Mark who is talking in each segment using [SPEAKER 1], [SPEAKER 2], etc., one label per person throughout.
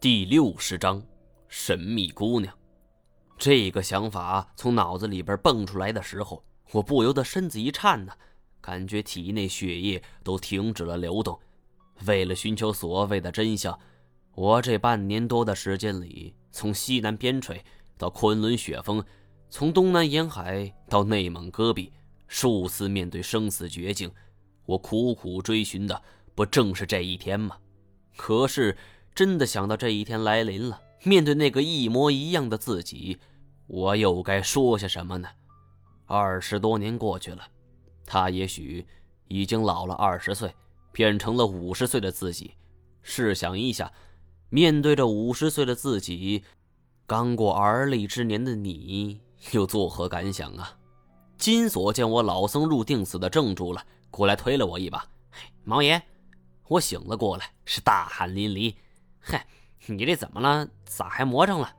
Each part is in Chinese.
[SPEAKER 1] 第六十章，神秘姑娘。这个想法从脑子里边蹦出来的时候，我不由得身子一颤呢，感觉体内血液都停止了流动。为了寻求所谓的真相，我这半年多的时间里，从西南边陲到昆仑雪峰，从东南沿海到内蒙戈壁，数次面对生死绝境，我苦苦追寻的不正是这一天吗？可是。真的想到这一天来临了，面对那个一模一样的自己，我又该说些什么呢？二十多年过去了，他也许已经老了二十岁，变成了五十岁的自己。试想一下，面对着五十岁的自己，刚过而立之年的你，又作何感想啊？金锁见我老僧入定似的怔住了，过来推了我一把：“嘿毛爷！”我醒了过来，是大汗淋漓。嗨，你这怎么了？咋还魔怔了？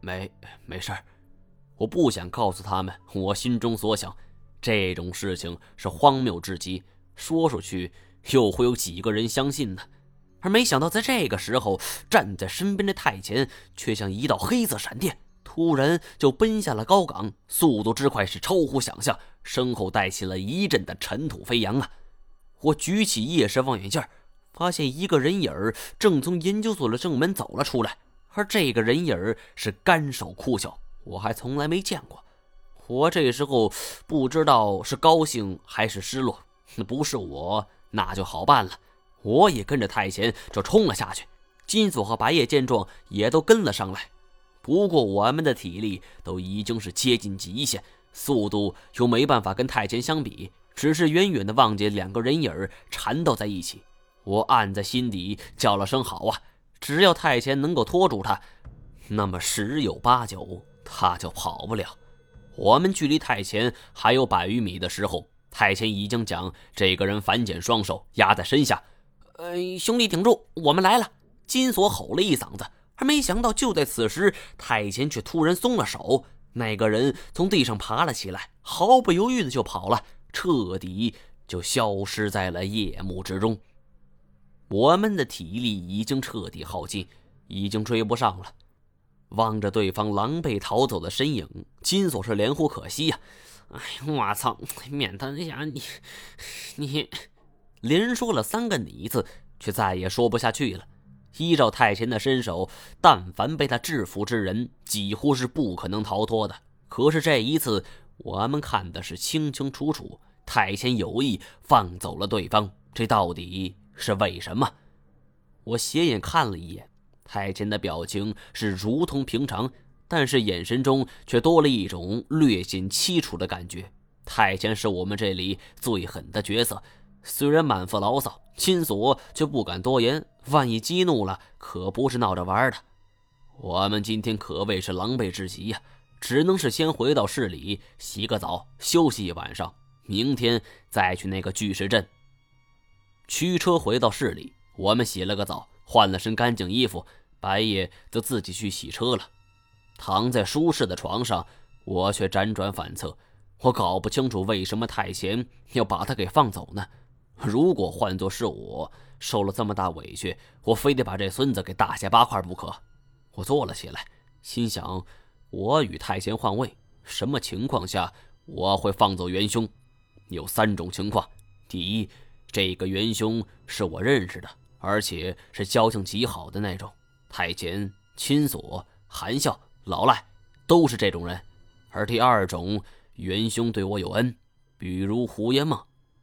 [SPEAKER 2] 没，没事儿。
[SPEAKER 1] 我不想告诉他们我心中所想，这种事情是荒谬至极，说出去又会有几个人相信呢？而没想到，在这个时候，站在身边的太前却像一道黑色闪电，突然就奔下了高岗，速度之快是超乎想象，身后带起了一阵的尘土飞扬啊！我举起夜视望远镜。发现一个人影正从研究所的正门走了出来，而这个人影是干瘦酷小，我还从来没见过。我这时候不知道是高兴还是失落。不是我，那就好办了。我也跟着太前就冲了下去。金锁和白夜见状也都跟了上来。不过我们的体力都已经是接近极限，速度又没办法跟太前相比，只是远远的望见两个人影缠斗在一起。我暗在心底叫了声好啊！只要太前能够拖住他，那么十有八九他就跑不了。我们距离太前还有百余米的时候，太前已经将这个人反剪双手压在身下。呃，兄弟挺住，我们来了！金锁吼了一嗓子，而没想到就在此时，太前却突然松了手，那个人从地上爬了起来，毫不犹豫的就跑了，彻底就消失在了夜幕之中。我们的体力已经彻底耗尽，已经追不上了。望着对方狼狈逃走的身影，金锁是连呼可惜呀！哎呀，我操！免得呀，你你连说了三个“你”字，却再也说不下去了。依照太前的身手，但凡被他制服之人，几乎是不可能逃脱的。可是这一次，我们看的是清清楚楚，太前有意放走了对方，这到底？是为什么？我斜眼看了一眼，太监的表情是如同平常，但是眼神中却多了一种略显凄楚的感觉。太监是我们这里最狠的角色，虽然满腹牢骚，金锁却不敢多言，万一激怒了，可不是闹着玩的。我们今天可谓是狼狈至极呀，只能是先回到市里洗个澡，休息一晚上，明天再去那个巨石阵。驱车回到市里，我们洗了个澡，换了身干净衣服，白夜则自己去洗车了。躺在舒适的床上，我却辗转反侧，我搞不清楚为什么太贤要把他给放走呢？如果换作是我，受了这么大委屈，我非得把这孙子给大卸八块不可。我坐了起来，心想：我与太贤换位，什么情况下我会放走元凶？有三种情况：第一，这个元凶是我认识的，而且是交情极好的那种。太监、亲锁、韩笑、老赖，都是这种人。而第二种元凶对我有恩，比如胡延梦。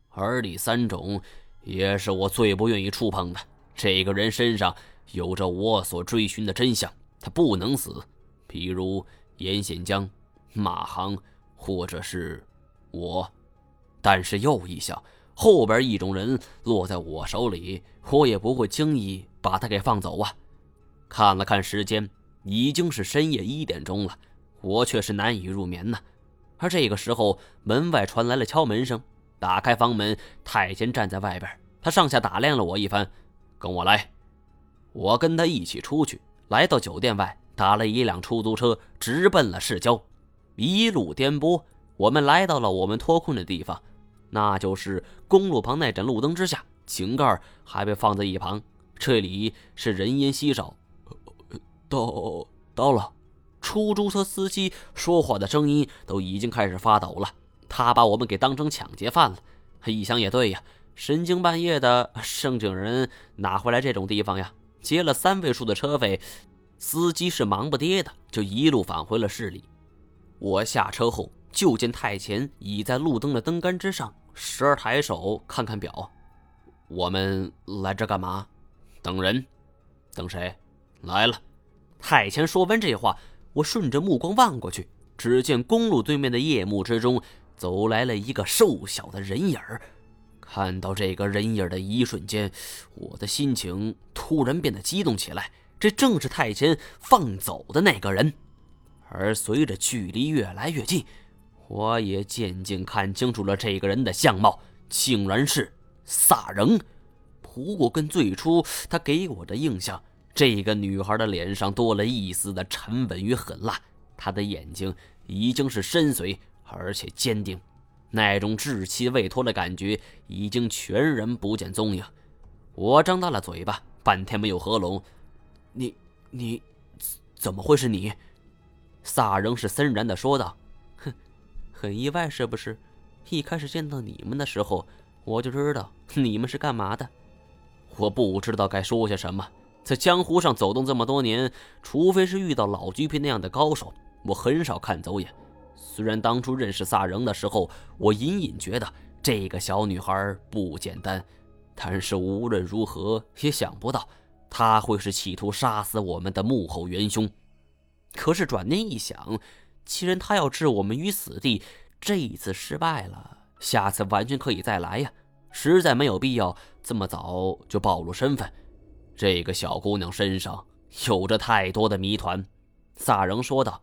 [SPEAKER 1] 而第三种，也是我最不愿意触碰的。这个人身上有着我所追寻的真相，他不能死。比如严显江、马航，或者是我。但是又一想。后边一种人落在我手里，我也不会轻易把他给放走啊！看了看时间，已经是深夜一点钟了，我却是难以入眠呢。而这个时候，门外传来了敲门声。打开房门，太监站在外边，他上下打量了我一番，跟我来。我跟他一起出去，来到酒店外，打了一辆出租车，直奔了市郊。一路颠簸，我们来到了我们脱困的地方。那就是公路旁那盏路灯之下，井盖还被放在一旁。这里是人烟稀少，到到了。出租车司机说话的声音都已经开始发抖了，他把我们给当成抢劫犯了。一想也对呀，深更半夜的，正经人哪会来这种地方呀？结了三位数的车费，司机是忙不迭的，就一路返回了市里。我下车后，就见太前倚在路灯的灯杆之上，时而抬手看看表。我们来这干嘛？等人？等谁？来了。太前说完这话。我顺着目光望过去，只见公路对面的夜幕之中走来了一个瘦小的人影。看到这个人影的一瞬间，我的心情突然变得激动起来。这正是太监放走的那个人。而随着距离越来越近，我也渐渐看清楚了这个人的相貌，竟然是萨仁。不过跟最初他给我的印象。这个女孩的脸上多了一丝的沉稳与狠辣，她的眼睛已经是深邃而且坚定，那种稚气未脱的感觉已经全然不见踪影。我张大了嘴巴，半天没有合拢。你你，怎么会是你？萨仍是森然的说道：“，很意外是不是？一开始见到你们的时候，我就知道你们是干嘛的。我不知道该说些什么。”在江湖上走动这么多年，除非是遇到老橘皮那样的高手，我很少看走眼。虽然当初认识萨仍的时候，我隐隐觉得这个小女孩不简单，但是无论如何也想不到她会是企图杀死我们的幕后元凶。可是转念一想，既然他要置我们于死地，这一次失败了，下次完全可以再来呀，实在没有必要这么早就暴露身份。这个小姑娘身上有着太多的谜团，萨仍说道：“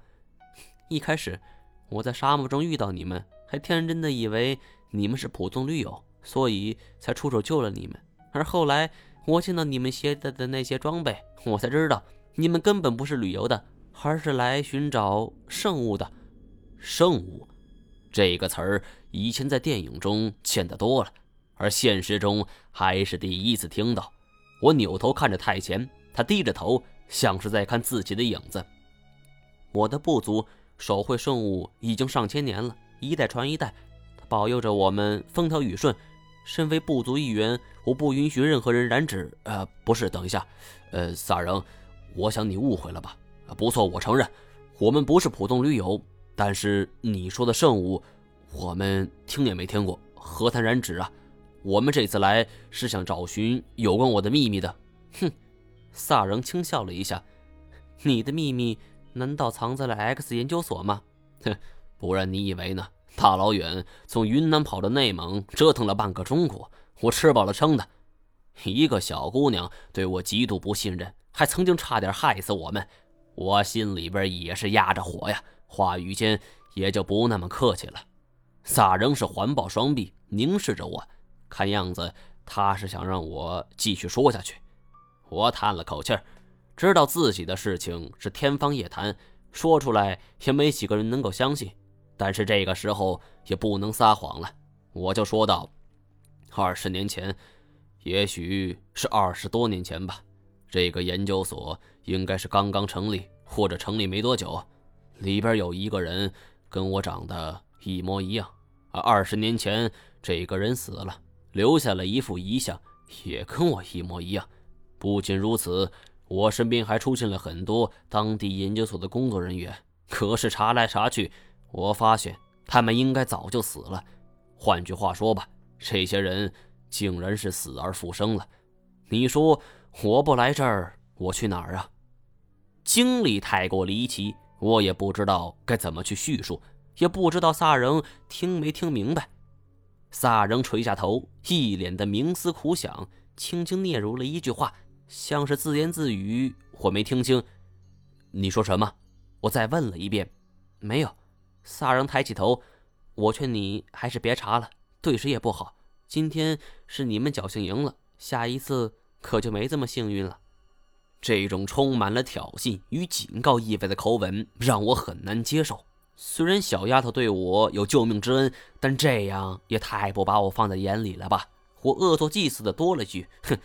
[SPEAKER 1] 一开始我在沙漠中遇到你们，还天真的以为你们是普通驴友，所以才出手救了你们。而后来我见到你们携带的那些装备，我才知道你们根本不是旅游的，还是来寻找圣物的。圣物这个词儿以前在电影中见得多了，而现实中还是第一次听到。”我扭头看着太前，他低着头，像是在看自己的影子。我的部族手绘圣物已经上千年了，一代传一代，保佑着我们风调雨顺。身为部族一员，我不允许任何人染指。呃，不是，等一下，呃，萨仍，我想你误会了吧？不错，我承认，我们不是普通驴友。但是你说的圣物，我们听也没听过，何谈染指啊？我们这次来是想找寻有关我的秘密的。哼，萨仍轻笑了一下。你的秘密难道藏在了 X 研究所吗？哼，不然你以为呢？大老远从云南跑到内蒙，折腾了半个中国，我吃饱了撑的。一个小姑娘对我极度不信任，还曾经差点害死我们，我心里边也是压着火呀。话语间也就不那么客气了。萨仍是环抱双臂，凝视着我。看样子他是想让我继续说下去。我叹了口气，知道自己的事情是天方夜谭，说出来也没几个人能够相信。但是这个时候也不能撒谎了，我就说道：“二十年前，也许是二十多年前吧，这个研究所应该是刚刚成立，或者成立没多久。里边有一个人跟我长得一模一样，而二十年前这个人死了。”留下了一副遗像，也跟我一模一样。不仅如此，我身边还出现了很多当地研究所的工作人员。可是查来查去，我发现他们应该早就死了。换句话说吧，这些人竟然是死而复生了。你说我不来这儿，我去哪儿啊？经历太过离奇，我也不知道该怎么去叙述，也不知道萨仍听没听明白。萨仍垂下头，一脸的冥思苦想，轻轻嗫嚅了一句话，像是自言自语。我没听清，你说什么？我再问了一遍，没有。萨仍抬起头，我劝你还是别查了，对谁也不好。今天是你们侥幸赢了，下一次可就没这么幸运了。这种充满了挑衅与警告意味的口吻，让我很难接受。虽然小丫头对我有救命之恩，但这样也太不把我放在眼里了吧！我恶作剧似的多了句：“哼，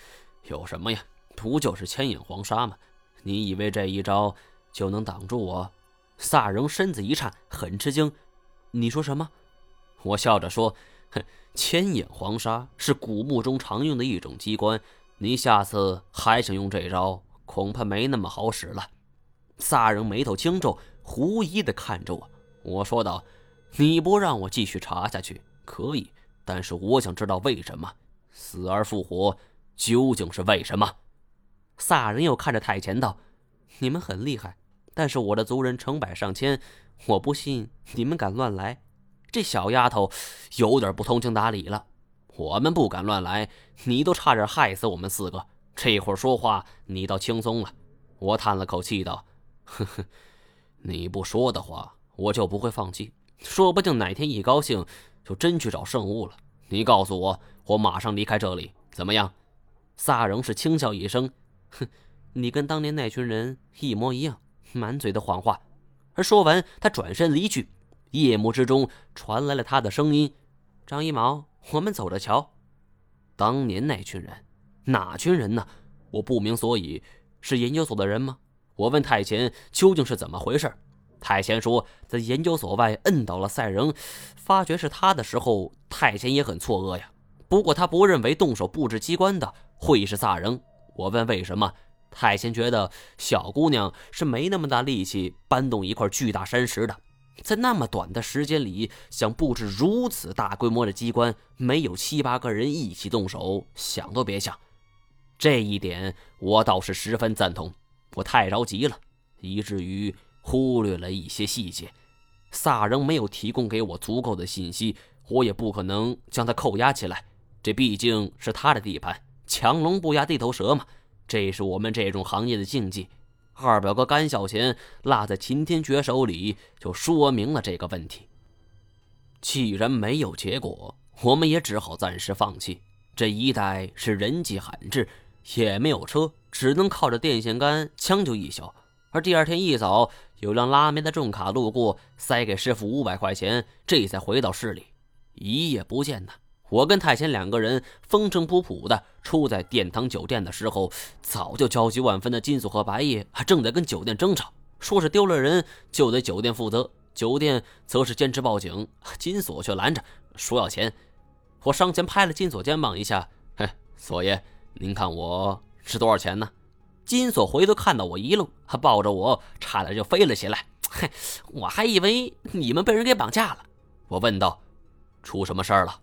[SPEAKER 1] 有什么呀？不就是牵引黄沙吗？你以为这一招就能挡住我？萨仍身子一颤，很吃惊。你说什么？我笑着说：“哼，牵引黄沙是古墓中常用的一种机关，你下次还想用这招，恐怕没那么好使了。”萨人眉头轻皱，狐疑地看着我。我说道：“你不让我继续查下去，可以，但是我想知道为什么死而复活，究竟是为什么？”萨人又看着太前道：“你们很厉害，但是我的族人成百上千，我不信你们敢乱来。”这小丫头有点不通情达理了。我们不敢乱来，你都差点害死我们四个。这会儿说话你倒轻松了。我叹了口气道：“呵呵，你不说的话，我就不会放弃。说不定哪天一高兴，就真去找圣物了。你告诉我，我马上离开这里，怎么样？”萨仍是轻笑一声。哼，你跟当年那群人一模一样，满嘴的谎话。而说完，他转身离去。夜幕之中传来了他的声音：“张一毛，我们走着瞧。”当年那群人，哪群人呢？我不明所以。是研究所的人吗？我问太前究竟是怎么回事。太前说，在研究所外摁倒了赛仍，发觉是他的时候，太前也很错愕呀。不过他不认为动手布置机关的会是萨仍。我问为什么，太前觉得小姑娘是没那么大力气搬动一块巨大山石的，在那么短的时间里想布置如此大规模的机关，没有七八个人一起动手，想都别想。这一点我倒是十分赞同。我太着急了，以至于忽略了一些细节。萨仍没有提供给我足够的信息，我也不可能将他扣押起来，这毕竟是他的地盘。强龙不压地头蛇嘛，这是我们这种行业的禁忌。二表哥甘小贤落在秦天爵手里，就说明了这个问题。既然没有结果，我们也只好暂时放弃。这一带是人迹罕至，也没有车，只能靠着电线杆将就一宿。而第二天一早，有辆拉煤的重卡路过，塞给师傅五百块钱，这才回到市里。一夜不见呐。我跟太贤两个人风尘仆仆的出在殿堂酒店的时候，早就焦急万分的金锁和白夜还正在跟酒店争吵，说是丢了人就得酒店负责，酒店则是坚持报警，金锁却拦着说要钱。我上前拍了金锁肩膀一下，嘿，锁爷，您看我值多少钱呢？金锁回头看到我一愣，他抱着我差点就飞了起来，嘿，我还以为你们被人给绑架了。我问道：“出什么事儿了？”